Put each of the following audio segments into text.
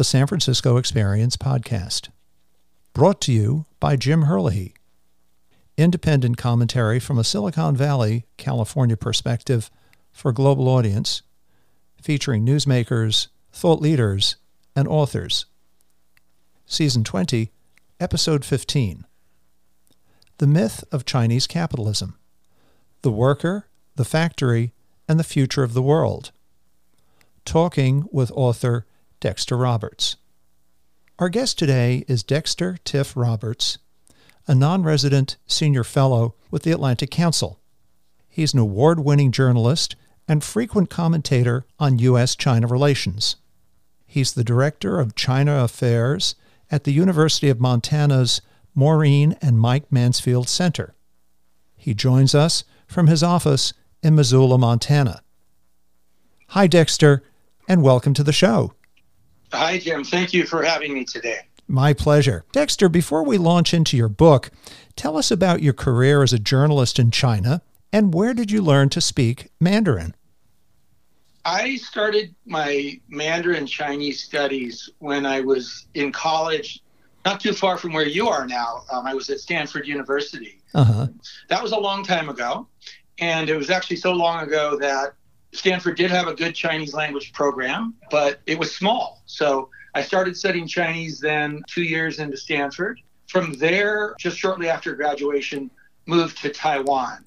the San Francisco Experience podcast. Brought to you by Jim Herlihy. Independent commentary from a Silicon Valley, California perspective for a global audience, featuring newsmakers, thought leaders, and authors. Season 20, Episode 15 The Myth of Chinese Capitalism The Worker, the Factory, and the Future of the World. Talking with author Dexter Roberts. Our guest today is Dexter Tiff Roberts, a non resident senior fellow with the Atlantic Council. He's an award winning journalist and frequent commentator on U.S. China relations. He's the director of China Affairs at the University of Montana's Maureen and Mike Mansfield Center. He joins us from his office in Missoula, Montana. Hi, Dexter, and welcome to the show. Hi, Jim. Thank you for having me today. My pleasure. Dexter, before we launch into your book, tell us about your career as a journalist in China and where did you learn to speak Mandarin? I started my Mandarin Chinese studies when I was in college, not too far from where you are now. Um, I was at Stanford University. Uh-huh. That was a long time ago. And it was actually so long ago that Stanford did have a good Chinese language program, but it was small. So I started studying Chinese then two years into Stanford. From there, just shortly after graduation, moved to Taiwan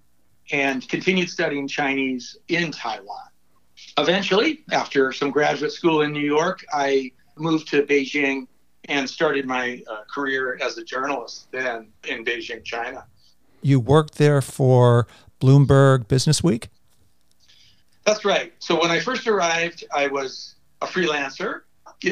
and continued studying Chinese in Taiwan. Eventually, after some graduate school in New York, I moved to Beijing and started my uh, career as a journalist then in Beijing, China. You worked there for Bloomberg Business Week? That's right. So when I first arrived, I was a freelancer,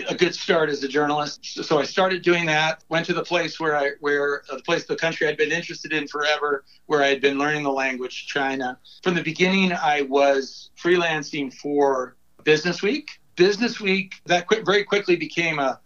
a good start as a journalist. So I started doing that. Went to the place where I, where uh, the place, the country I'd been interested in forever, where I had been learning the language, China. From the beginning, I was freelancing for Business Week. Business Week that qu- very quickly became a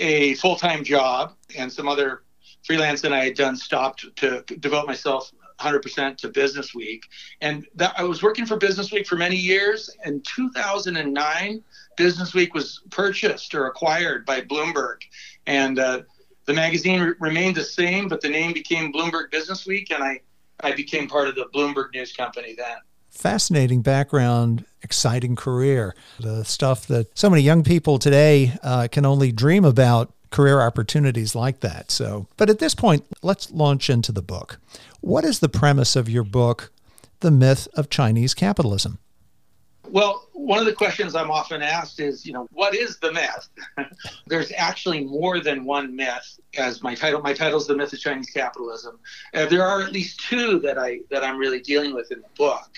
a full time job, and some other freelance that I had done stopped to devote myself 100% to Business Week. And that, I was working for Business Week for many years. In 2009, Business Week was purchased or acquired by Bloomberg. And uh, the magazine re- remained the same, but the name became Bloomberg Business Week. And I, I became part of the Bloomberg News Company then. Fascinating background, exciting career. The stuff that so many young people today uh, can only dream about career opportunities like that. So, but at this point, let's launch into the book. What is the premise of your book, The Myth of Chinese Capitalism? Well, one of the questions I'm often asked is, you know, what is the myth? There's actually more than one myth. As my title, my title is The Myth of Chinese Capitalism. Uh, there are at least two that I that I'm really dealing with in the book.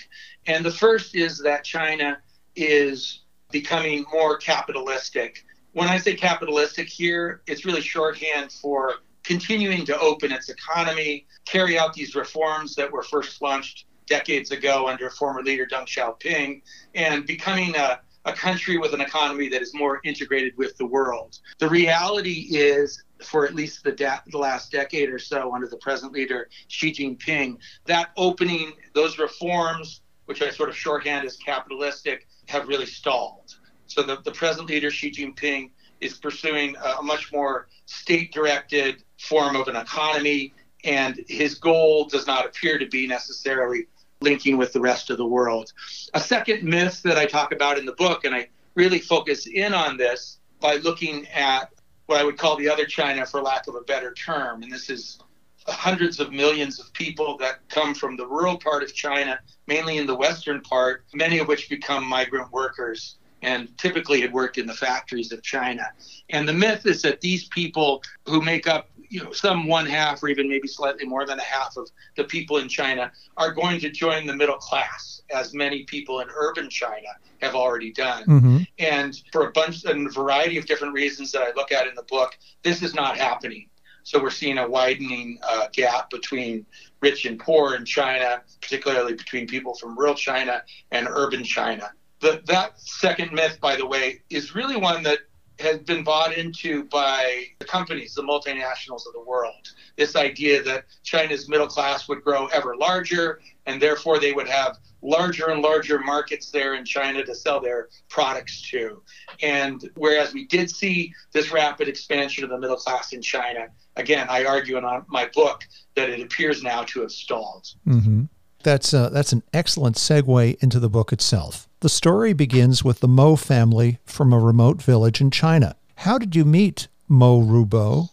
And the first is that China is becoming more capitalistic when I say capitalistic here, it's really shorthand for continuing to open its economy, carry out these reforms that were first launched decades ago under former leader Deng Xiaoping, and becoming a, a country with an economy that is more integrated with the world. The reality is, for at least the, the last decade or so under the present leader Xi Jinping, that opening, those reforms, which I sort of shorthand as capitalistic, have really stalled. So the, the present leader, Xi Jinping, is pursuing a much more state directed form of an economy, and his goal does not appear to be necessarily linking with the rest of the world. A second myth that I talk about in the book, and I really focus in on this by looking at what I would call the other China, for lack of a better term, and this is hundreds of millions of people that come from the rural part of China, mainly in the western part, many of which become migrant workers and typically had worked in the factories of China. And the myth is that these people who make up you know some one half or even maybe slightly more than a half of the people in China are going to join the middle class as many people in urban China have already done. Mm-hmm. And for a bunch and a variety of different reasons that I look at in the book, this is not happening. So we're seeing a widening uh, gap between rich and poor in China, particularly between people from rural China and urban China the, that second myth, by the way, is really one that has been bought into by the companies, the multinationals of the world. This idea that China's middle class would grow ever larger, and therefore they would have larger and larger markets there in China to sell their products to. And whereas we did see this rapid expansion of the middle class in China, again, I argue in my book that it appears now to have stalled. Mm-hmm. That's, uh, that's an excellent segue into the book itself. The story begins with the Mo family from a remote village in China. How did you meet Mo Rubo?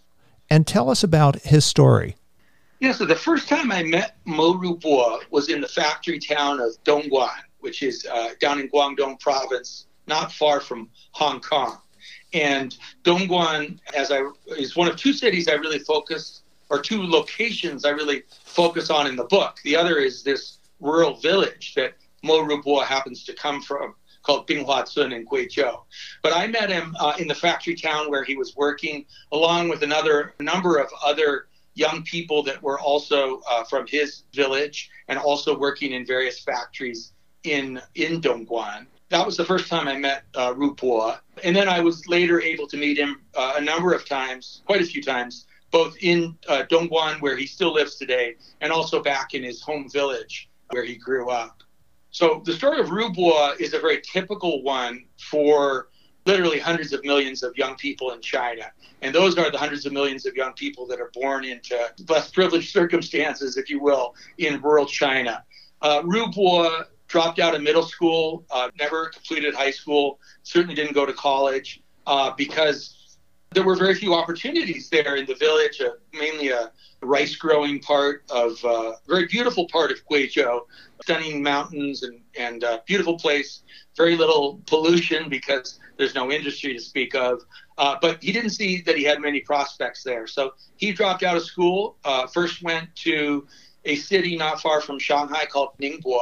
And tell us about his story. Yeah, so the first time I met Mo Rubo was in the factory town of Dongguan, which is uh, down in Guangdong province, not far from Hong Kong. And Dongguan, as I is one of two cities I really focus, or two locations I really focus on in the book. The other is this rural village that Mo Rubo happens to come from called Binghuacun in Guizhou. But I met him uh, in the factory town where he was working, along with another number of other young people that were also uh, from his village and also working in various factories in in Dongguan. That was the first time I met uh, Rubo. And then I was later able to meet him uh, a number of times, quite a few times, both in uh, Dongguan, where he still lives today, and also back in his home village where he grew up. So the story of Rubo is a very typical one for literally hundreds of millions of young people in China. And those are the hundreds of millions of young people that are born into less privileged circumstances, if you will, in rural China. Uh, dropped out of middle school, uh, never completed high school, certainly didn't go to college uh, because there were very few opportunities there in the village, uh, mainly a rice growing part of a uh, very beautiful part of Guizhou, stunning mountains and, and uh, beautiful place, very little pollution because there's no industry to speak of. Uh, but he didn't see that he had many prospects there. So he dropped out of school, uh, first went to a city not far from Shanghai called Ningbo,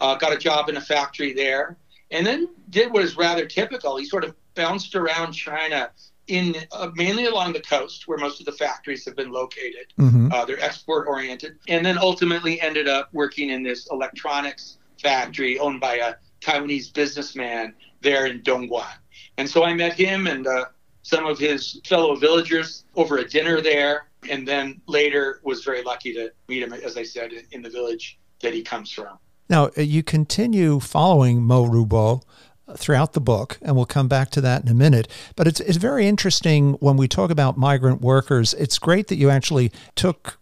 got a job in a factory there, and then did what is rather typical. He sort of bounced around China in uh, mainly along the coast where most of the factories have been located. Mm-hmm. Uh, they're export oriented, and then ultimately ended up working in this electronics factory owned by a Taiwanese businessman there in Dongguan. And so I met him and uh, some of his fellow villagers over a dinner there, and then later was very lucky to meet him, as I said, in the village that he comes from. Now, uh, you continue following Mo Rubo throughout the book, and we'll come back to that in a minute. But it's, it's very interesting when we talk about migrant workers. It's great that you actually took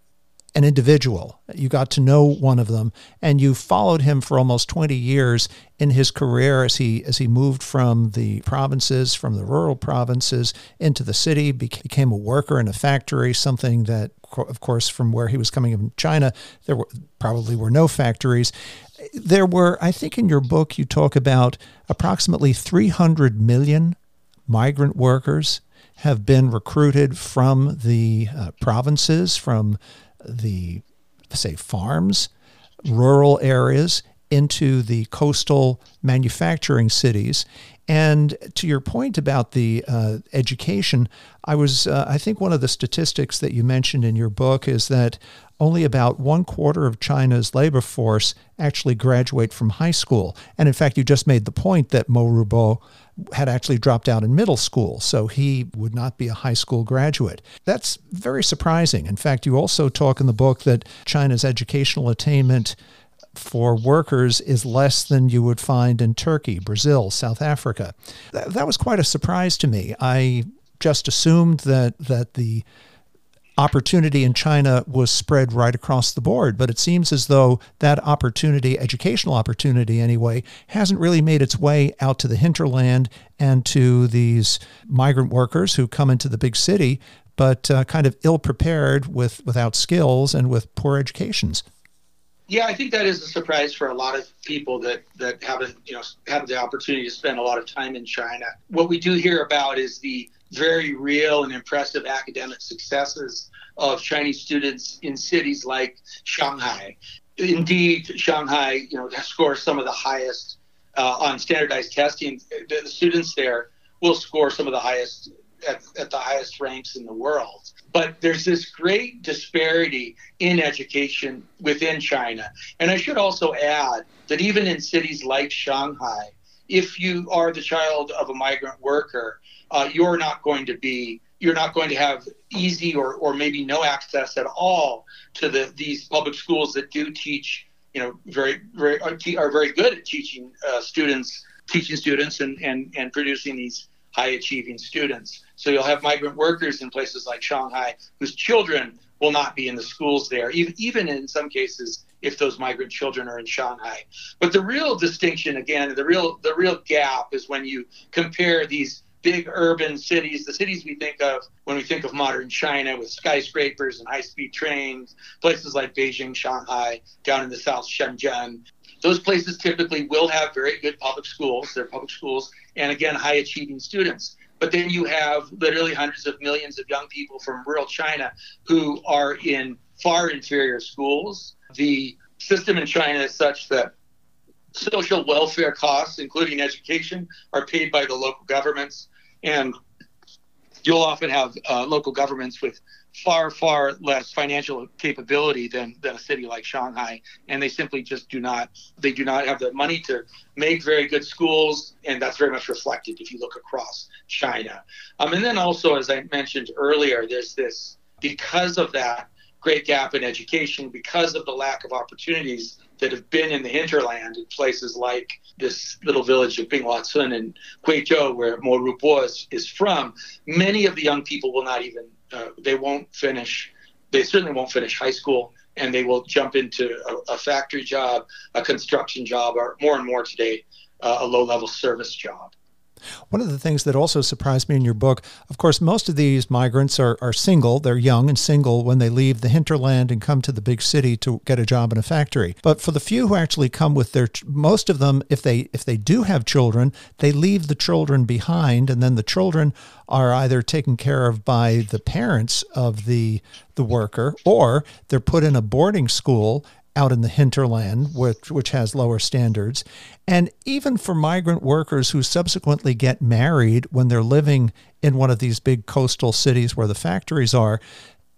an individual. You got to know one of them, and you followed him for almost 20 years in his career as he as he moved from the provinces, from the rural provinces into the city, became a worker in a factory. Something that, of course, from where he was coming from China, there were probably were no factories there were, I think in your book, you talk about approximately 300 million migrant workers have been recruited from the uh, provinces, from the, say, farms, rural areas into the coastal manufacturing cities. And to your point about the uh, education, I was, uh, I think one of the statistics that you mentioned in your book is that only about one quarter of China's labor force actually graduate from high school. And in fact, you just made the point that Mo Rubo had actually dropped out in middle school, so he would not be a high school graduate. That's very surprising. In fact, you also talk in the book that China's educational attainment for workers is less than you would find in Turkey, Brazil, South Africa. That, that was quite a surprise to me. I just assumed that that the opportunity in China was spread right across the board. But it seems as though that opportunity, educational opportunity anyway, hasn't really made its way out to the hinterland and to these migrant workers who come into the big city, but uh, kind of ill prepared with without skills and with poor educations. Yeah, I think that is a surprise for a lot of people that that haven't, you know, had the opportunity to spend a lot of time in China. What we do hear about is the very real and impressive academic successes of Chinese students in cities like Shanghai. Indeed, Shanghai, you know, scores some of the highest uh, on standardized testing. The students there will score some of the highest at, at, the highest ranks in the world. But there's this great disparity in education within China. And I should also add that even in cities like Shanghai, if you are the child of a migrant worker, uh, you're not going to be you're not going to have easy or, or maybe no access at all to the these public schools that do teach you know very very are, very good at teaching uh, students teaching students and, and and producing these high achieving students. So you'll have migrant workers in places like shanghai whose children will not be in the schools there even even in some cases if those migrant children are in shanghai but the real distinction again the real the real gap is when you compare these big urban cities, the cities we think of when we think of modern China with skyscrapers and high speed trains, places like Beijing, Shanghai, down in the south, Shenzhen. Those places typically will have very good public schools, they're public schools, and again, high achieving students. But then you have literally hundreds of millions of young people from rural China who are in far inferior schools. The system in China is such that social welfare costs, including education, are paid by the local governments. And you'll often have uh, local governments with far, far less financial capability than, than a city like Shanghai. And they simply just do not, they do not have the money to make very good schools. And that's very much reflected if you look across China. Um, and then also, as I mentioned earlier, there's this, because of that great gap in education, because of the lack of opportunities that have been in the hinterland in places like this little village of Binghuacun in Guizhou, where Mo is, is from, many of the young people will not even, uh, they won't finish, they certainly won't finish high school, and they will jump into a, a factory job, a construction job, or more and more today, uh, a low level service job. One of the things that also surprised me in your book, of course, most of these migrants are, are single. They're young and single when they leave the hinterland and come to the big city to get a job in a factory. But for the few who actually come with their, most of them, if they if they do have children, they leave the children behind, and then the children are either taken care of by the parents of the the worker, or they're put in a boarding school out in the hinterland, which, which has lower standards. And even for migrant workers who subsequently get married when they're living in one of these big coastal cities where the factories are,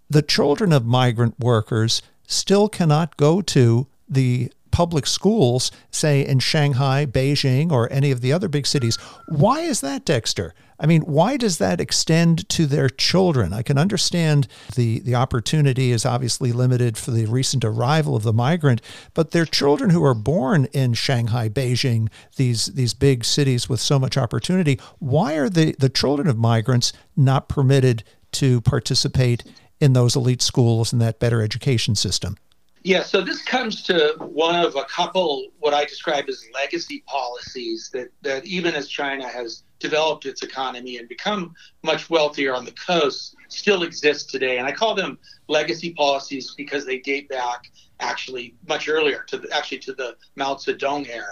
the children of migrant workers still cannot go to the public schools, say in Shanghai, Beijing, or any of the other big cities. Why is that, Dexter? I mean, why does that extend to their children? I can understand the, the opportunity is obviously limited for the recent arrival of the migrant, but their children who are born in Shanghai, Beijing, these, these big cities with so much opportunity, why are the, the children of migrants not permitted to participate in those elite schools and that better education system? Yeah, so this comes to one of a couple what I describe as legacy policies that, that even as China has developed its economy and become much wealthier on the coast, still exist today. And I call them legacy policies because they date back actually much earlier to the, actually to the Mao Zedong era.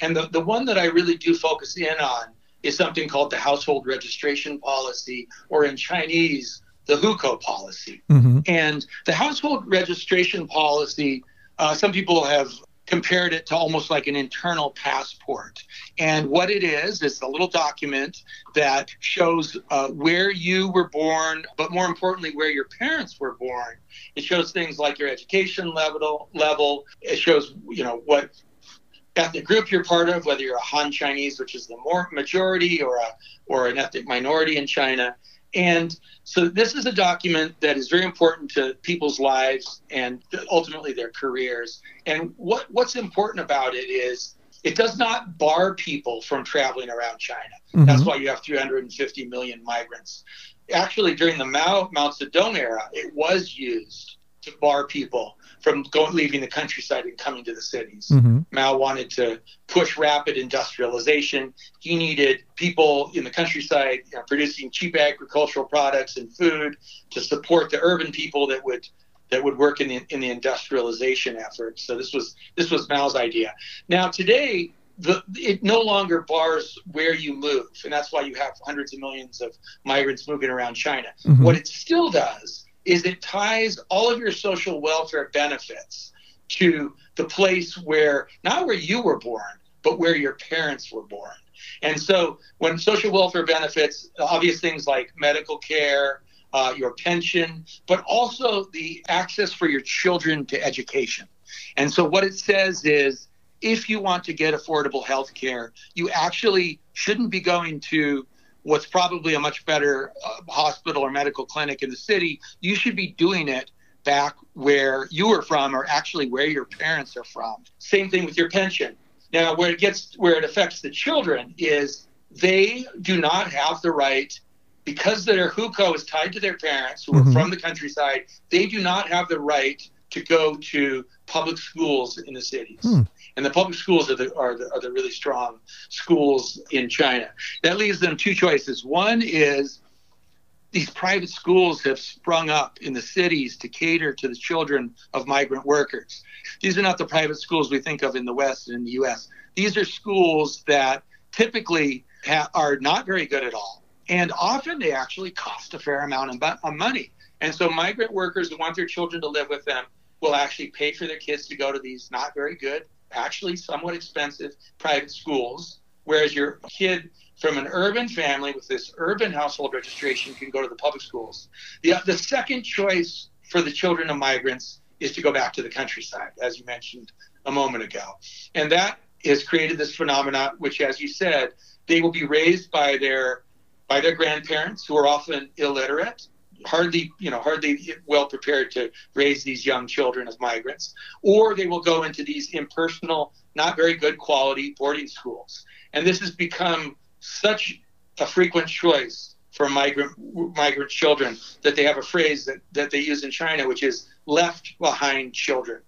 And the, the one that I really do focus in on is something called the household registration policy, or in Chinese, the hukou policy. Mm-hmm. And the household registration policy, uh, some people have compared it to almost like an internal passport. And what it is, is a little document that shows uh, where you were born, but more importantly, where your parents were born. It shows things like your education level. Level. It shows, you know, what ethnic group you're part of, whether you're a Han Chinese, which is the more majority, or a or an ethnic minority in China. And so this is a document that is very important to people's lives and ultimately their careers. And what, what's important about it is it does not bar people from traveling around China. Mm-hmm. That's why you have 350 million migrants. Actually, during the Mao, Mao Zedong era, it was used to bar people from going leaving the countryside and coming to the cities. Mm-hmm. Mao wanted to push rapid industrialization. He needed people in the countryside you know, producing cheap agricultural products and food to support the urban people that would that would work in the in the industrialization effort. So this was this was Mao's idea. Now today the, it no longer bars where you move, and that's why you have hundreds of millions of migrants moving around China. Mm-hmm. What it still does is it ties all of your social welfare benefits to the place where not where you were born, but where your parents were born. And so when social welfare benefits, obvious things like medical care, uh, your pension, but also the access for your children to education. And so what it says is if you want to get affordable health care, you actually shouldn't be going to what's probably a much better uh, hospital or medical clinic in the city. You should be doing it back where you were from or actually where your parents are from. Same thing with your pension. Now, where it gets where it affects the children is they do not have the right because their hukou is tied to their parents who mm-hmm. are from the countryside. They do not have the right to go to public schools in the cities. Hmm. And the public schools are the, are the, are the really strong schools in China. That leaves them two choices. One is these private schools have sprung up in the cities to cater to the children of migrant workers. These are not the private schools we think of in the West and in the US. These are schools that typically ha- are not very good at all. And often they actually cost a fair amount of money. And so migrant workers who want their children to live with them will actually pay for their kids to go to these not very good, actually somewhat expensive private schools. Whereas your kid from an urban family with this urban household registration can go to the public schools. The, the second choice for the children of migrants is to go back to the countryside, as you mentioned a moment ago. And that has created this phenomenon, which, as you said, they will be raised by their by their grandparents who are often illiterate hardly you know hardly well prepared to raise these young children as migrants or they will go into these impersonal not very good quality boarding schools and this has become such a frequent choice for migrant migrant children that they have a phrase that, that they use in China, which is left behind children.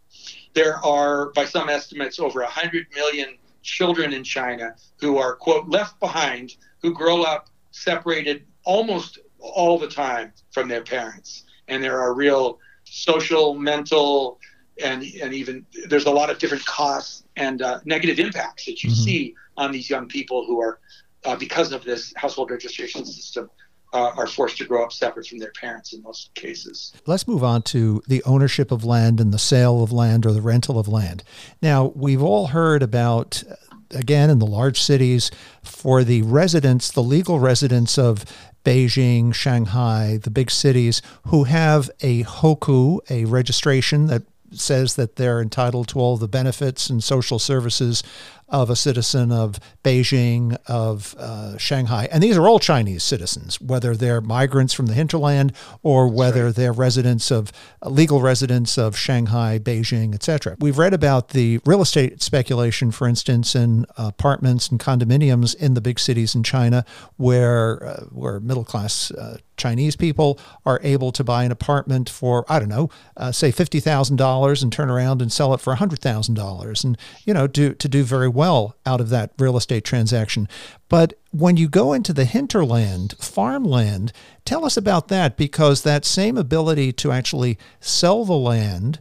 There are, by some estimates, over 100 million children in China who are, quote, left behind, who grow up separated almost all the time from their parents. And there are real social, mental, and, and even there's a lot of different costs and uh, negative impacts that you mm-hmm. see on these young people who are uh, because of this household registration system, uh, are forced to grow up separate from their parents in most cases. Let's move on to the ownership of land and the sale of land or the rental of land. Now, we've all heard about, again, in the large cities, for the residents, the legal residents of Beijing, Shanghai, the big cities, who have a hukou, a registration that says that they're entitled to all the benefits and social services of a citizen of Beijing, of uh, Shanghai. And these are all Chinese citizens, whether they're migrants from the hinterland or whether right. they're residents of uh, legal residents of Shanghai, Beijing, etc. We've read about the real estate speculation, for instance, in apartments and condominiums in the big cities in China, where uh, where middle class uh, Chinese people are able to buy an apartment for, I don't know, uh, say $50,000 and turn around and sell it for $100,000 and, you know, do, to do very well out of that real estate transaction. But when you go into the hinterland, farmland, tell us about that because that same ability to actually sell the land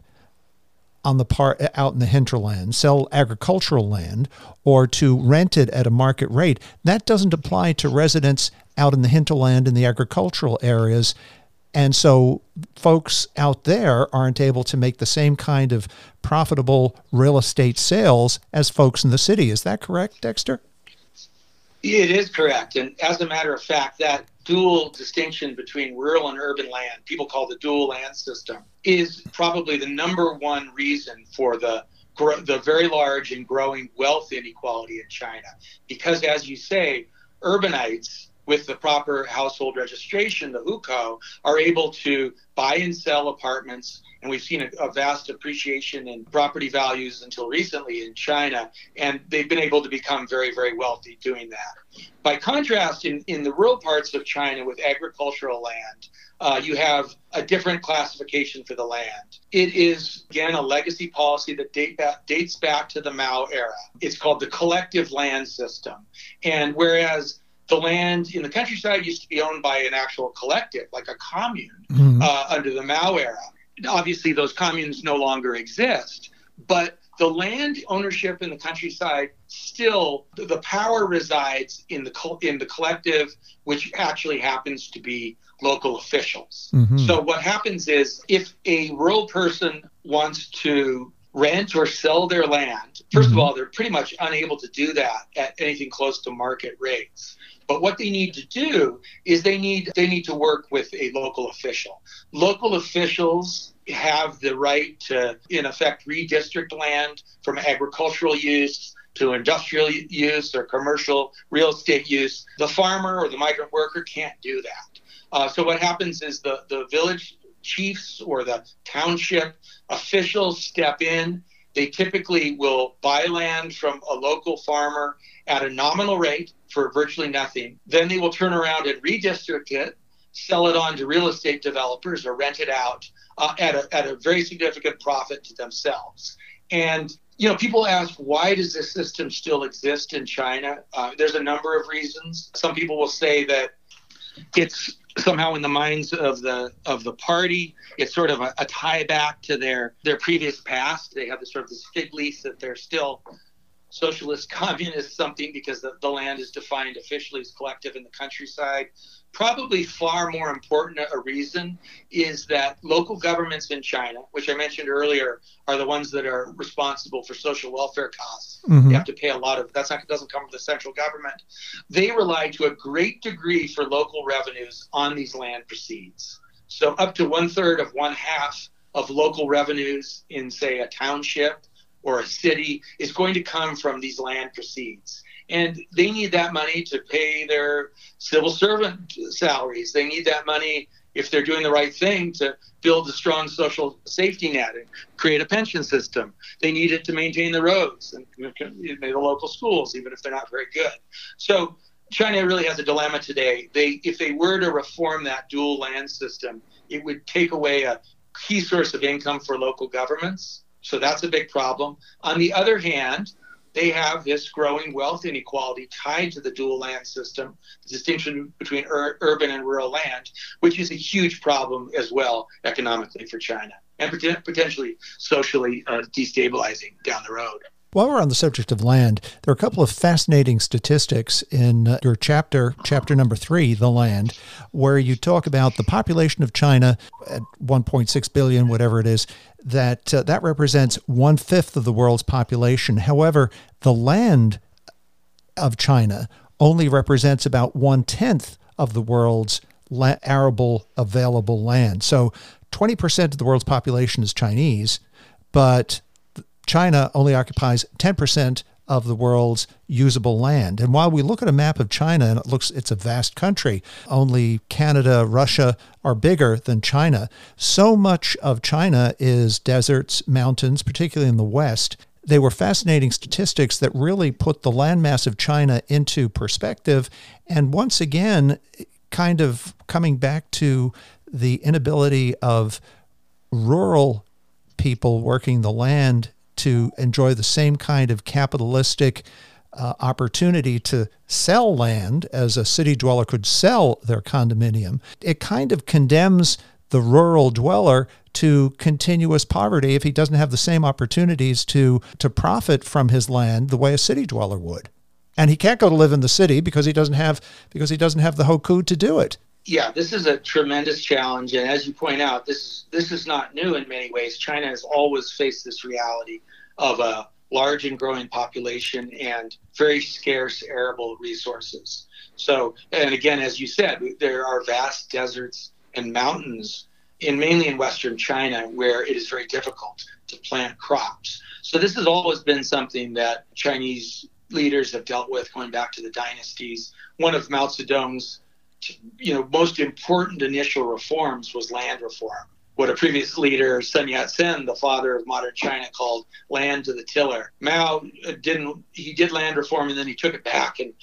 on the part out in the hinterland, sell agricultural land, or to rent it at a market rate. That doesn't apply to residents out in the hinterland in the agricultural areas. And so folks out there aren't able to make the same kind of profitable real estate sales as folks in the city. Is that correct, Dexter? It is correct. And as a matter of fact, that dual distinction between rural and urban land, people call the dual land system, is probably the number one reason for the the very large and growing wealth inequality in China. Because as you say, urbanites with the proper household registration, the hukou, are able to buy and sell apartments. And we've seen a, a, vast appreciation in property values until recently in China. And they've been able to become very, very wealthy doing that. By contrast, in, in the rural parts of China with agricultural land, uh, you have a different classification for the land. It is, again, a legacy policy that date back, dates back to the Mao era. It's called the collective land system. And whereas the land in the countryside used to be owned by an actual collective, like a commune, mm-hmm. uh, under the Mao era. Obviously, those communes no longer exist, but the land ownership in the countryside still the power resides in the in the collective, which actually happens to be local officials. Mm-hmm. So what happens is if a rural person wants to rent or sell their land. 1st mm-hmm. of all, they're pretty much unable to do that at anything close to market rates. But what they need to do is they need they need to work with a local official. Local officials have the right to, in effect, redistrict land from agricultural use to industrial use or commercial real estate use. The farmer or the migrant worker can't do that. Uh, so what happens is the, the village chiefs or the township officials step in. They typically will buy land from a local farmer at a nominal rate for virtually nothing. Then they will turn around and redistrict it, sell it on to real estate developers or rent it out uh, at, a, at a very significant profit to themselves. And you know, people ask why does this system still exist in China? Uh, there's a number of reasons. Some people will say that it's somehow in the minds of the of the party. It's sort of a, a tie back to their their previous past. They have this sort of this fig leaf that they're still socialist communist something because the, the land is defined officially as collective in the countryside probably far more important a reason is that local governments in China, which I mentioned earlier, are the ones that are responsible for social welfare costs. Mm-hmm. You have to pay a lot of that's not doesn't come from the central government. They rely to a great degree for local revenues on these land proceeds. So up to one third of one half of local revenues in say a township or a city is going to come from these land proceeds and they need that money to pay their civil servant salaries. They need that money if they're doing the right thing to build a strong social safety net and create a pension system. They need it to maintain the roads and the local schools, even if they're not very good. So China really has a dilemma today. They, if they were to reform that dual land system, it would take away a key source of income for local governments. So that's a big problem. On the other hand, they have this growing wealth inequality tied to the dual land system, the distinction between ur- urban and rural land, which is a huge problem as well economically for China and pot- potentially socially uh, destabilizing down the road. While we're on the subject of land, there are a couple of fascinating statistics in uh, your chapter, chapter number three, The Land, where you talk about the population of China at 1.6 billion, whatever it is, that uh, that represents one fifth of the world's population. However, the land of China only represents about one tenth of the world's la- arable available land. So 20% of the world's population is Chinese, but China only occupies 10% of the world's usable land. And while we look at a map of China and it looks it's a vast country, only Canada, Russia are bigger than China. So much of China is deserts, mountains, particularly in the west. They were fascinating statistics that really put the landmass of China into perspective. And once again, kind of coming back to the inability of rural people working the land to enjoy the same kind of capitalistic uh, opportunity to sell land as a city dweller could sell their condominium, it kind of condemns the rural dweller to continuous poverty if he doesn't have the same opportunities to to profit from his land the way a city dweller would. And he can't go to live in the city because he doesn't have because he doesn't have the hukou to do it. Yeah, this is a tremendous challenge, and as you point out, this is this is not new in many ways. China has always faced this reality of a large and growing population and very scarce arable resources. So, and again, as you said, there are vast deserts and mountains in mainly in Western China where it is very difficult to plant crops. So this has always been something that Chinese leaders have dealt with going back to the dynasties. One of Mao Zedong's you know most important initial reforms was land reform what a previous leader, Sun Yat sen, the father of modern China, called land to the tiller. Mao didn't, he did land reform and then he took it back and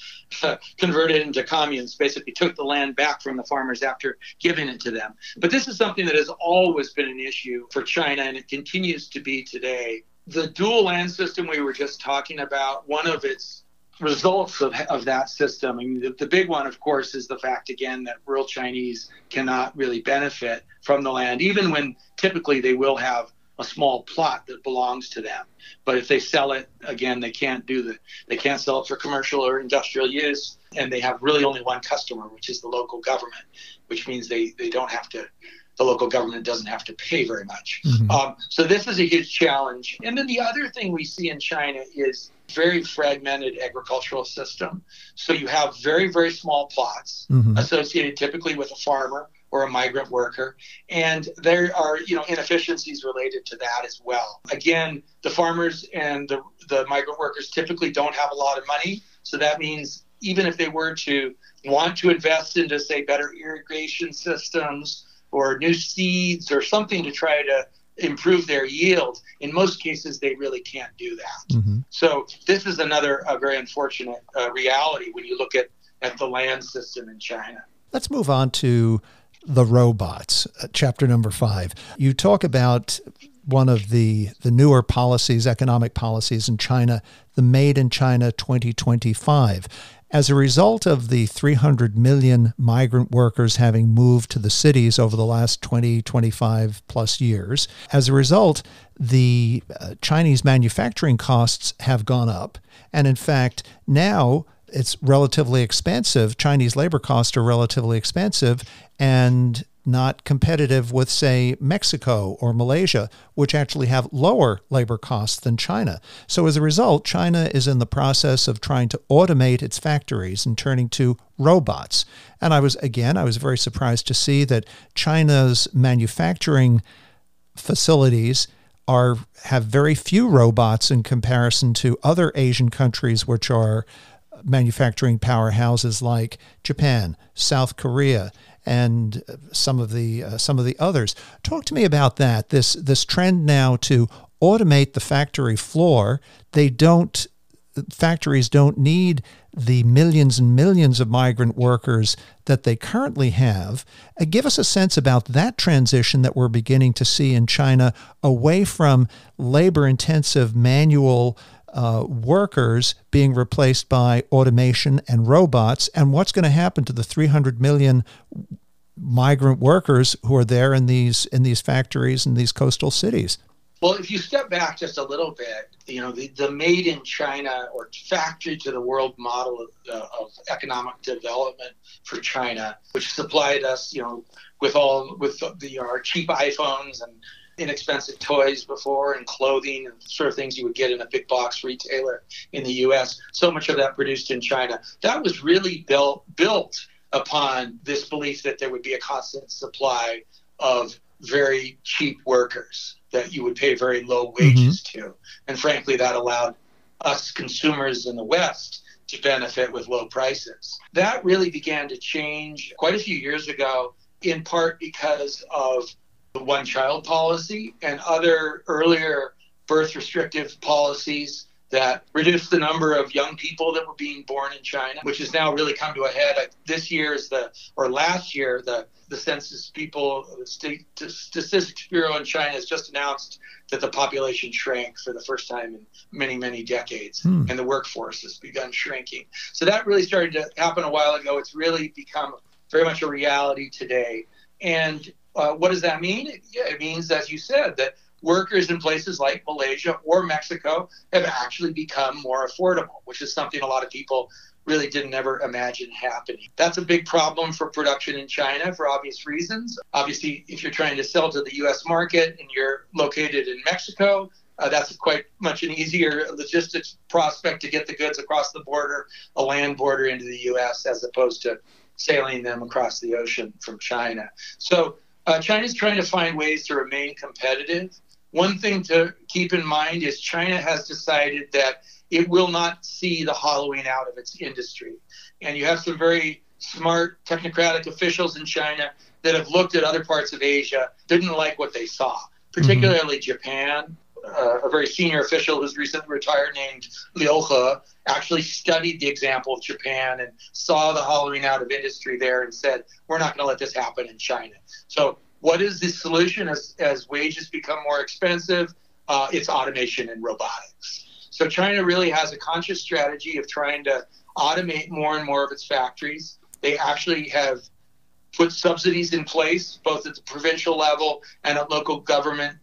uh, converted it into communes, basically took the land back from the farmers after giving it to them. But this is something that has always been an issue for China and it continues to be today. The dual land system we were just talking about, one of its results of, of that system. I mean, the, the big one, of course, is the fact, again, that rural Chinese cannot really benefit from the land, even when typically they will have a small plot that belongs to them. But if they sell it, again, they can't do the, they can't sell it for commercial or industrial use. And they have really only one customer, which is the local government, which means they, they don't have to the local government doesn't have to pay very much. Mm-hmm. Um, so this is a huge challenge. And then the other thing we see in China is very fragmented agricultural system. So you have very, very small plots mm-hmm. associated typically with a farmer or a migrant worker. And there are, you know, inefficiencies related to that as well. Again, the farmers and the, the migrant workers typically don't have a lot of money. So that means even if they were to want to invest into, say, better irrigation systems or new seeds or something to try to improve their yield, in most cases, they really can't do that. Mm-hmm. So this is another very unfortunate uh, reality when you look at, at the land system in China. Let's move on to the robots, uh, chapter number five. You talk about one of the, the newer policies, economic policies in China, the Made in China 2025. As a result of the 300 million migrant workers having moved to the cities over the last 20, 25 plus years, as a result, the uh, Chinese manufacturing costs have gone up. And in fact, now it's relatively expensive. Chinese labor costs are relatively expensive. And not competitive with, say, Mexico or Malaysia, which actually have lower labor costs than China. So as a result, China is in the process of trying to automate its factories and turning to robots. And I was, again, I was very surprised to see that China's manufacturing facilities are have very few robots in comparison to other Asian countries which are manufacturing powerhouses like Japan, South Korea, and some of the uh, some of the others. Talk to me about that. This this trend now to automate the factory floor. They don't factories don't need the millions and millions of migrant workers that they currently have. Uh, give us a sense about that transition that we're beginning to see in China away from labor intensive manual uh, workers being replaced by automation and robots, and what's going to happen to the 300 million migrant workers who are there in these in these factories in these coastal cities. Well, if you step back just a little bit, you know, the, the made in China or factory to the world model of, uh, of economic development for China, which supplied us, you know, with all with the our cheap iPhones and inexpensive toys before and clothing and sort of things you would get in a big box retailer in the US. So much of that produced in China. That was really built built upon this belief that there would be a constant supply of very cheap workers that you would pay very low wages mm-hmm. to. And frankly, that allowed us consumers in the West to benefit with low prices. That really began to change quite a few years ago, in part because of the one child policy and other earlier birth restrictive policies that reduced the number of young people that were being born in China, which has now really come to a head. This year is the, or last year, the, the census people, the State Statistics Bureau in China has just announced that the population shrank for the first time in many, many decades, hmm. and the workforce has begun shrinking. So that really started to happen a while ago. It's really become very much a reality today. And uh, what does that mean? Yeah, it means, as you said, that workers in places like Malaysia or Mexico have actually become more affordable, which is something a lot of people really didn't ever imagine happening. That's a big problem for production in China for obvious reasons. Obviously, if you're trying to sell to the US market and you're located in Mexico, uh, that's quite much an easier logistics prospect to get the goods across the border, a land border into the US, as opposed to sailing them across the ocean from China. So uh, China's trying to find ways to remain competitive. One thing to keep in mind is China has decided that it will not see the hollowing out of its industry. And you have some very smart technocratic officials in China that have looked at other parts of Asia, didn't like what they saw, particularly mm-hmm. Japan. Uh, a very senior official who's recently retired named He actually studied the example of Japan and saw the hollowing out of industry there and said, we're not going to let this happen in China. So, what is the solution as, as wages become more expensive? Uh, it's automation and robotics. So, China really has a conscious strategy of trying to automate more and more of its factories. They actually have put subsidies in place, both at the provincial level and at local government,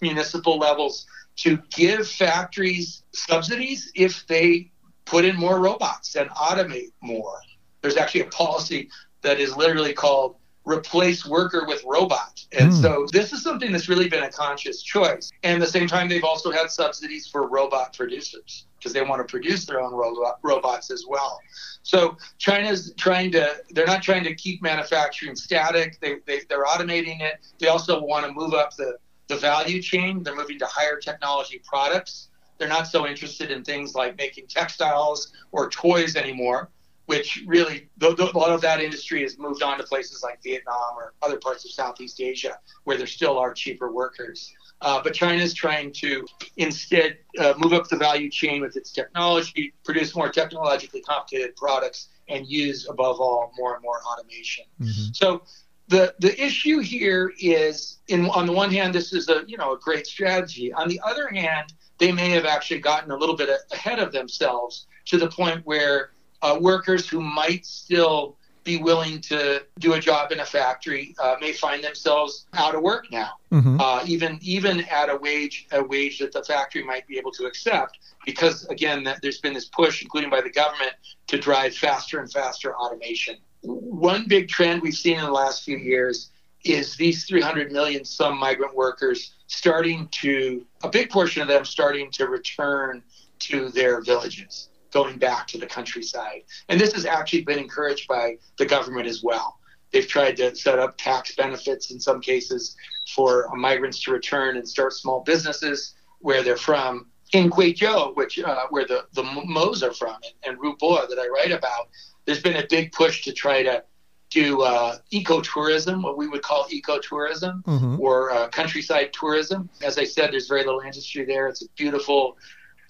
municipal levels, to give factories subsidies if they put in more robots and automate more. There's actually a policy that is literally called replace worker with robot. And mm. so this is something that's really been a conscious choice. And at the same time, they've also had subsidies for robot producers because they want to produce their own robot, robots as well. So China's trying to, they're not trying to keep manufacturing static. They, they, they're automating it. They also want to move up the, the value chain. They're moving to higher technology products. They're not so interested in things like making textiles or toys anymore which really a lot of that industry has moved on to places like Vietnam or other parts of Southeast Asia where there still are cheaper workers. Uh, but China is trying to instead uh, move up the value chain with its technology, produce more technologically complicated products, and use above all more and more automation. Mm-hmm. So the the issue here is, in on the one hand, this is a you know a great strategy. On the other hand, they may have actually gotten a little bit ahead of themselves to the point where uh, workers who might still be willing to do a job in a factory uh, may find themselves out of work now, mm-hmm. uh, even even at a wage a wage that the factory might be able to accept, because again, that there's been this push, including by the government, to drive faster and faster automation. One big trend we've seen in the last few years is these 300 million some migrant workers starting to a big portion of them starting to return to their villages going back to the countryside. And this has actually been encouraged by the government as well. They've tried to set up tax benefits in some cases for migrants to return and start small businesses where they're from. In Guizhou, which uh, where the the Mo's are from, and, and Rubo that I write about, there's been a big push to try to do uh, ecotourism, what we would call ecotourism, mm-hmm. or uh, countryside tourism. As I said, there's very little industry there. It's a beautiful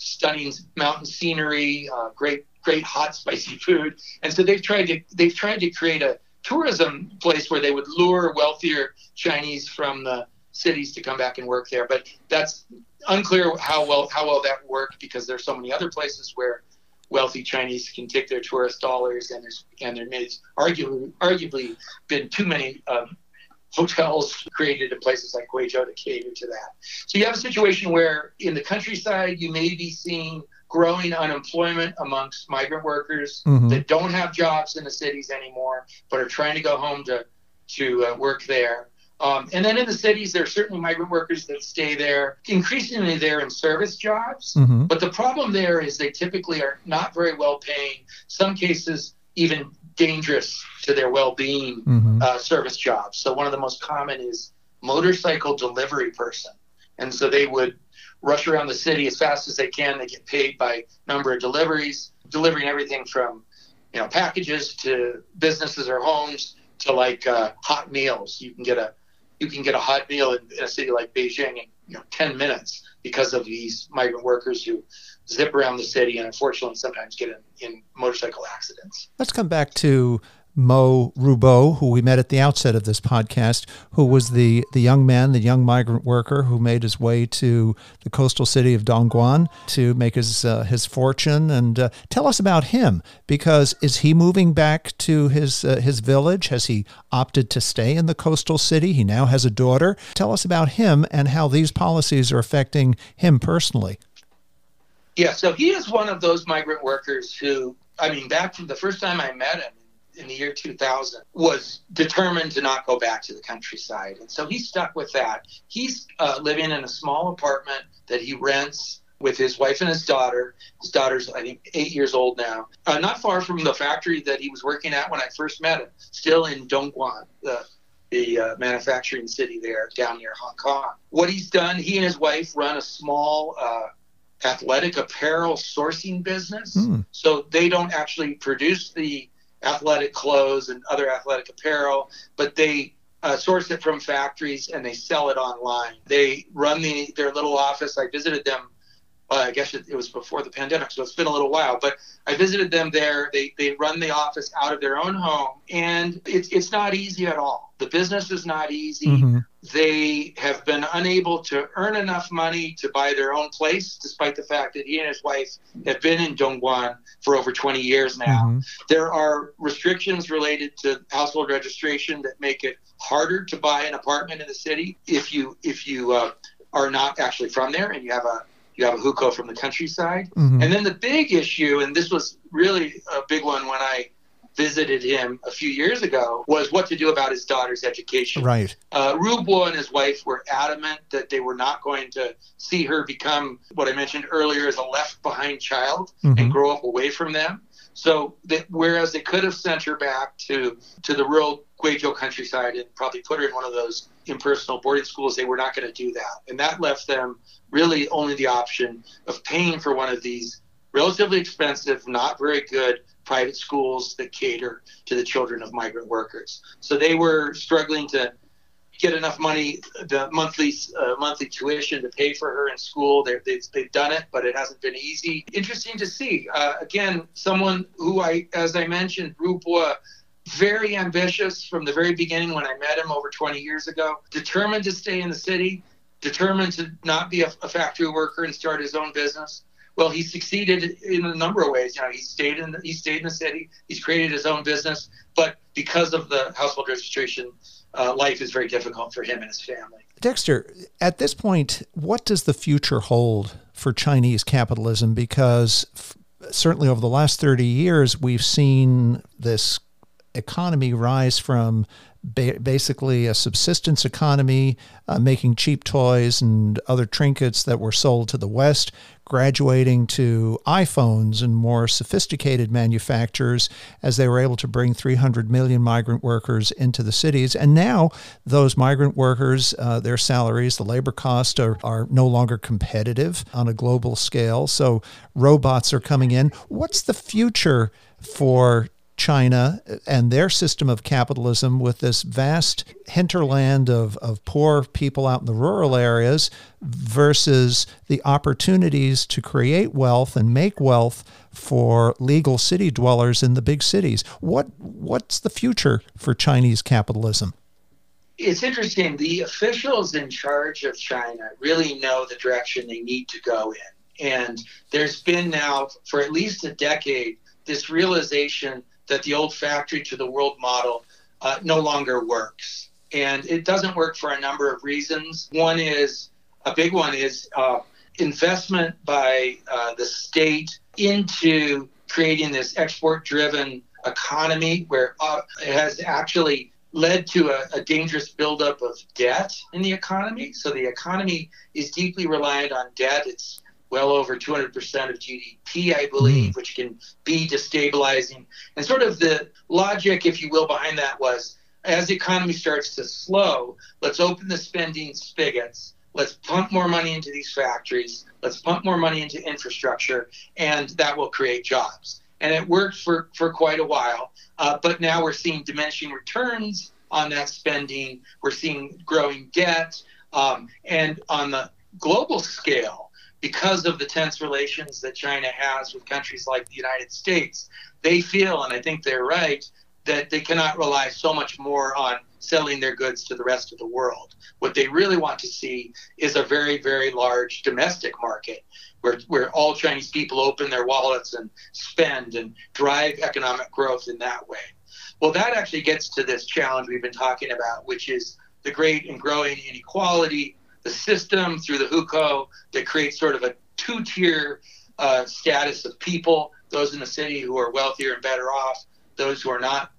stunning mountain scenery, uh, great great hot spicy food, and so they've tried to they've tried to create a tourism place where they would lure wealthier Chinese from the cities to come back and work there. But that's unclear how well how well that worked because there's so many other places where wealthy Chinese can take their tourist dollars and there's and there's arguably arguably been too many um, hotels created in places like Guizhou to cater to that. So you have a situation where in the countryside, you may be seeing growing unemployment amongst migrant workers mm-hmm. that don't have jobs in the cities anymore, but are trying to go home to, to uh, work there. Um, and then in the cities, there are certainly migrant workers that stay there. Increasingly, they're in service jobs. Mm-hmm. But the problem there is they typically are not very well paying. Some cases, even dangerous to their well-being mm-hmm. uh, service jobs. So one of the most common is motorcycle delivery person, and so they would rush around the city as fast as they can. They get paid by number of deliveries, delivering everything from you know packages to businesses or homes to like uh, hot meals. You can get a you can get a hot meal in, in a city like Beijing in you know 10 minutes because of these migrant workers who zip around the city and unfortunately sometimes get in, in motorcycle accidents. Let's come back to Mo Rubo, who we met at the outset of this podcast, who was the, the young man, the young migrant worker who made his way to the coastal city of Dongguan to make his uh, his fortune. And uh, tell us about him, because is he moving back to his uh, his village? Has he opted to stay in the coastal city? He now has a daughter. Tell us about him and how these policies are affecting him personally. Yeah, so he is one of those migrant workers who, I mean, back from the first time I met him in the year 2000, was determined to not go back to the countryside. And so he stuck with that. He's uh, living in a small apartment that he rents with his wife and his daughter. His daughter's, I think, eight years old now. Uh, not far from the factory that he was working at when I first met him, still in Dongguan, the, the uh, manufacturing city there down near Hong Kong. What he's done, he and his wife run a small uh, athletic apparel sourcing business. Mm. So they don't actually produce the athletic clothes and other athletic apparel, but they uh, source it from factories and they sell it online. They run the, their little office. I visited them. Uh, I guess it, it was before the pandemic, so it's been a little while. But I visited them there. They, they run the office out of their own home, and it's it's not easy at all. The business is not easy. Mm-hmm they have been unable to earn enough money to buy their own place, despite the fact that he and his wife have been in Dongguan for over 20 years now. Mm-hmm. There are restrictions related to household registration that make it harder to buy an apartment in the city if you if you uh, are not actually from there and you have a you have a hukou from the countryside. Mm-hmm. And then the big issue, and this was really a big one when I visited him a few years ago was what to do about his daughter's education. Right. Uh, Rubo and his wife were adamant that they were not going to see her become what I mentioned earlier as a left behind child mm-hmm. and grow up away from them. So that whereas they could have sent her back to to the rural Guizhou countryside and probably put her in one of those impersonal boarding schools, they were not going to do that, and that left them really only the option of paying for one of these relatively expensive, not very good private schools that cater to the children of migrant workers. So they were struggling to get enough money, the monthly uh, monthly tuition to pay for her in school. They've, they've done it, but it hasn't been easy. Interesting to see. Uh, again, someone who I, as I mentioned, Rubo, very ambitious from the very beginning when I met him over 20 years ago, determined to stay in the city, determined to not be a, a factory worker and start his own business. Well, he succeeded in a number of ways. You know, he stayed in the, he stayed in the city. He's created his own business, but because of the household registration uh, life is very difficult for him and his family. Dexter, at this point, what does the future hold for Chinese capitalism? Because f- certainly over the last 30 years, we've seen this economy rise from ba- basically a subsistence economy, uh, making cheap toys and other trinkets that were sold to the West, graduating to iPhones and more sophisticated manufacturers as they were able to bring 300 million migrant workers into the cities. And now those migrant workers, uh, their salaries, the labor costs are, are no longer competitive on a global scale. So robots are coming in. What's the future for China and their system of capitalism with this vast hinterland of, of poor people out in the rural areas versus the opportunities to create wealth and make wealth for legal city dwellers in the big cities. What what's the future for Chinese capitalism? It's interesting. The officials in charge of China really know the direction they need to go in. And there's been now for at least a decade this realization that the old factory to the world model uh, no longer works. And it doesn't work for a number of reasons. One is a big one is uh, investment by uh, the state into creating this export driven economy where uh, it has actually led to a, a, dangerous buildup of debt in the economy. So the economy is deeply reliant on debt. It's well over 200% of GDP, I believe, mm. which can be destabilizing. And sort of the logic, if you will, behind that was as the economy starts to slow, let's open the spending spigots. Let's pump more money into these factories. Let's pump more money into infrastructure, and that will create jobs. And it worked for, for quite a while. Uh, but now we're seeing diminishing returns on that spending. We're seeing growing debt. Um, and on the global scale, because of the tense relations that China has with countries like the United States, they feel, and I think they're right, that they cannot rely so much more on selling their goods to the rest of the world. What they really want to see is a very, very large domestic market where, where all Chinese people open their wallets and spend and drive economic growth in that way. Well, that actually gets to this challenge we've been talking about, which is the great and growing inequality the system through the hukou that creates sort of a two tier uh, status of people those in the city who are wealthier and better off, those who are not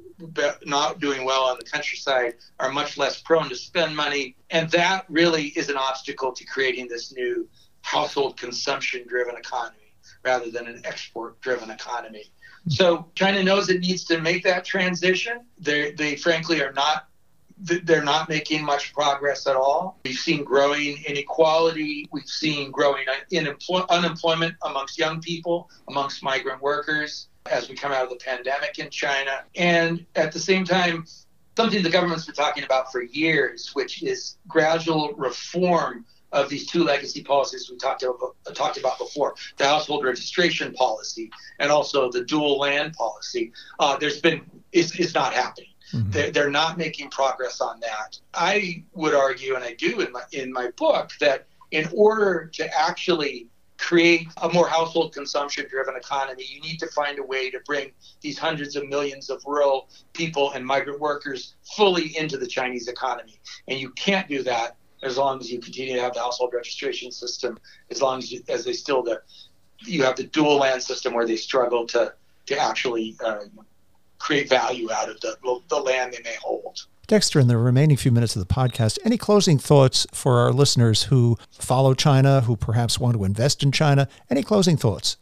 not doing well on the countryside are much less prone to spend money, and that really is an obstacle to creating this new household consumption driven economy rather than an export driven economy. So China knows it needs to make that transition. They, they frankly are not they're not making much progress at all. We've seen growing inequality. We've seen growing unemployment amongst young people, amongst migrant workers as we come out of the pandemic in China. And at the same time, something the government's been talking about for years, which is gradual reform of these two legacy policies we talked about, talked about before the household registration policy and also the dual land policy. Uh, there's been, it's, is not happening. Mm-hmm. They're, they're not making progress on that. I would argue, and I do in my in my book, that in order to actually create a more household consumption driven economy, you need to find a way to bring these hundreds of millions of rural people and migrant workers fully into the Chinese economy. And you can't do that as long as you continue to have the household registration system, as long as, you, as they still the you have the dual land system where they struggle to to actually uh, create value out of the, the land they may hold. Dexter, in the remaining few minutes of the podcast, any closing thoughts for our listeners who follow China, who perhaps want to invest in China? Any closing thoughts?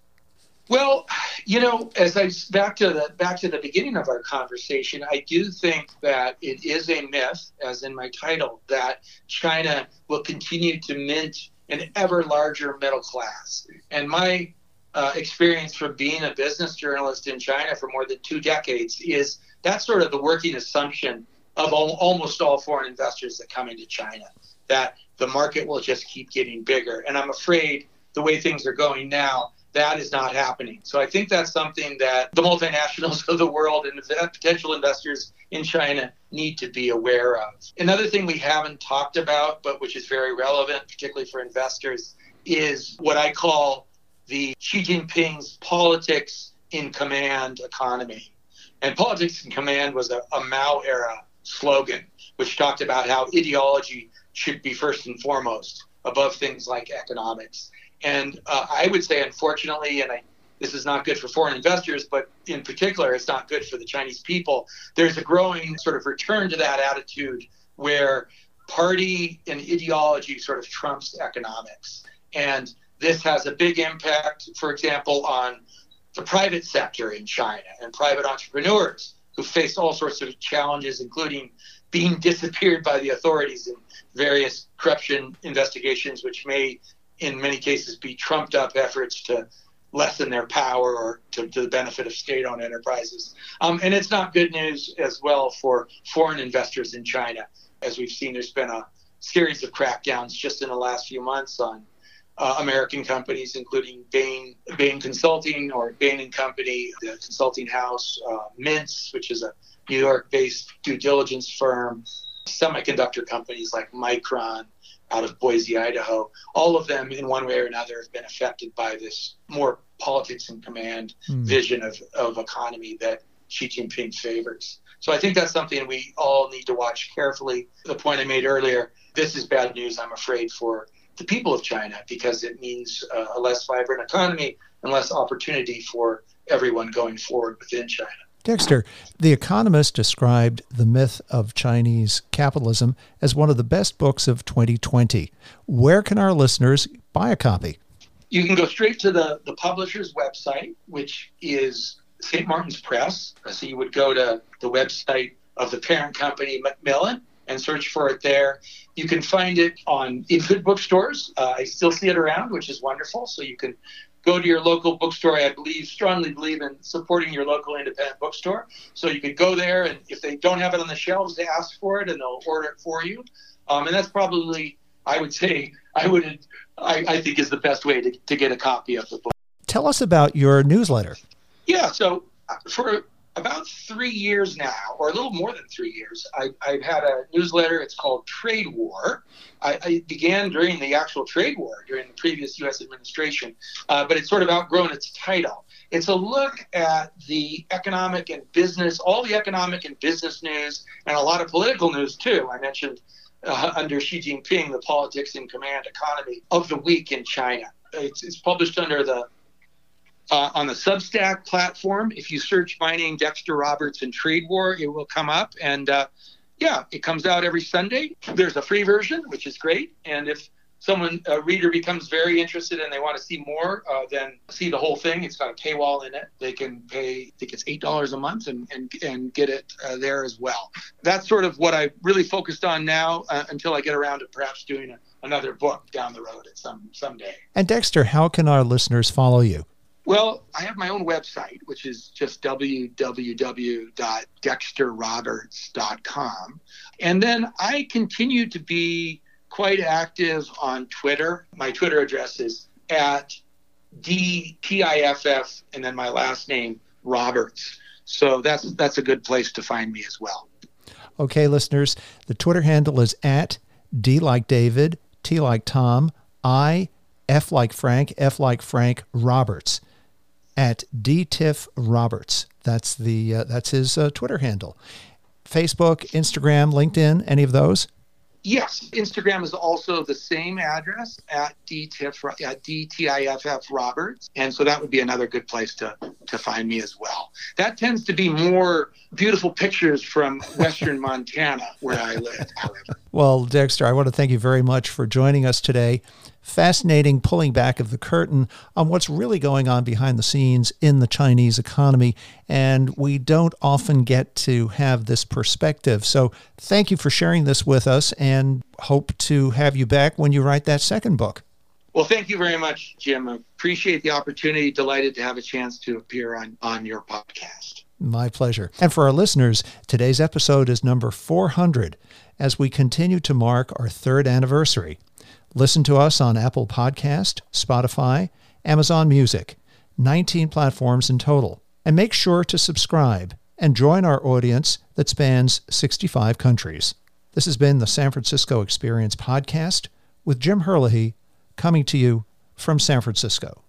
Well, you know, as I back to the back to the beginning of our conversation, I do think that it is a myth, as in my title, that China will continue to mint an ever larger middle class. And my uh, experience from being a business journalist in China for more than two decades is that's sort of the working assumption of all, almost all foreign investors that come into China that the market will just keep getting bigger. And I'm afraid the way things are going now, that is not happening. So I think that's something that the multinationals of the world and the potential investors in China need to be aware of. Another thing we haven't talked about, but which is very relevant, particularly for investors, is what I call the Xi Jinping's politics in command economy. And politics in command was a, a Mao era slogan, which talked about how ideology should be first and foremost above things like economics. And uh, I would say, unfortunately, and I, this is not good for foreign investors, but in particular, it's not good for the Chinese people. There's a growing sort of return to that attitude where party and ideology sort of trumps economics. And this has a big impact, for example, on the private sector in China and private entrepreneurs who face all sorts of challenges, including being disappeared by the authorities in various corruption investigations, which may in many cases be trumped up efforts to lessen their power or to, to the benefit of state owned enterprises. Um, and it's not good news as well for foreign investors in China. As we've seen, there's been a series of crackdowns just in the last few months on uh, American companies, including Bain, Bain Consulting or Bain and Company, the consulting house, uh, Mintz, which is a New York-based due diligence firm, semiconductor companies like Micron, out of Boise, Idaho. All of them, in one way or another, have been affected by this more politics and command mm. vision of, of economy that Xi Jinping favors. So I think that's something we all need to watch carefully. The point I made earlier this is bad news, I'm afraid, for the people of China because it means uh, a less vibrant economy and less opportunity for everyone going forward within China. Dexter, The Economist described the myth of Chinese capitalism as one of the best books of 2020. Where can our listeners buy a copy? You can go straight to the, the publisher's website, which is St. Martin's Press. So you would go to the website of the parent company, Macmillan, and search for it there. You can find it on in good bookstores. Uh, I still see it around, which is wonderful. So you can go to your local bookstore. I believe strongly believe in supporting your local independent bookstore. So you could go there, and if they don't have it on the shelves, they ask for it, and they'll order it for you. Um, and that's probably, I would say, I would, I, I think is the best way to, to get a copy of the book. Tell us about your newsletter. Yeah, so uh, for about three years now, or a little more than three years, I, have had a newsletter. It's called Trade War. I, I, began during the actual trade war during the previous U.S. administration, uh, but it's sort of outgrown its title. It's a look at the economic and business, all the economic and business news, and a lot of political news too. I mentioned uh, under Xi Jinping, the politics in command economy of the week in China. It's, it's published under the uh, on the Substack platform. If you search my name, Dexter Roberts, and Trade War, it will come up. And uh, yeah, it comes out every Sunday. There's a free version, which is great. And if someone, a reader, becomes very interested and they want to see more, uh, then see the whole thing. It's got a paywall in it. They can pay, I think it's eight dollars a month, and and and get it uh, there as well. That's sort of what I really focused on now uh, until I get around to perhaps doing a, another book down the road at some someday. And Dexter, how can our listeners follow you? Well, I have my own website, which is just www.dexterroberts.com. And then I continue to be quite active on Twitter. My Twitter address is at DTIFF and then my last name, Roberts. So that's that's a good place to find me as well. Okay, listeners, the Twitter handle is at D like David, T like Tom, I, F like Frank, F like Frank Roberts at DTIF Roberts. That's the uh, that's his uh, Twitter handle. Facebook, Instagram, LinkedIn, any of those? Yes, Instagram is also the same address at DTIF, at DTIFF Roberts. And so that would be another good place to, to find me as well. That tends to be more beautiful pictures from Western Montana, where I live, however. Well, Dexter, I want to thank you very much for joining us today fascinating pulling back of the curtain on what's really going on behind the scenes in the Chinese economy. And we don't often get to have this perspective. So thank you for sharing this with us and hope to have you back when you write that second book. Well, thank you very much, Jim. I appreciate the opportunity. Delighted to have a chance to appear on, on your podcast. My pleasure. And for our listeners, today's episode is number 400 as we continue to mark our third anniversary. Listen to us on Apple Podcast, Spotify, Amazon Music, 19 platforms in total. And make sure to subscribe and join our audience that spans 65 countries. This has been the San Francisco Experience Podcast with Jim Herlihy coming to you from San Francisco.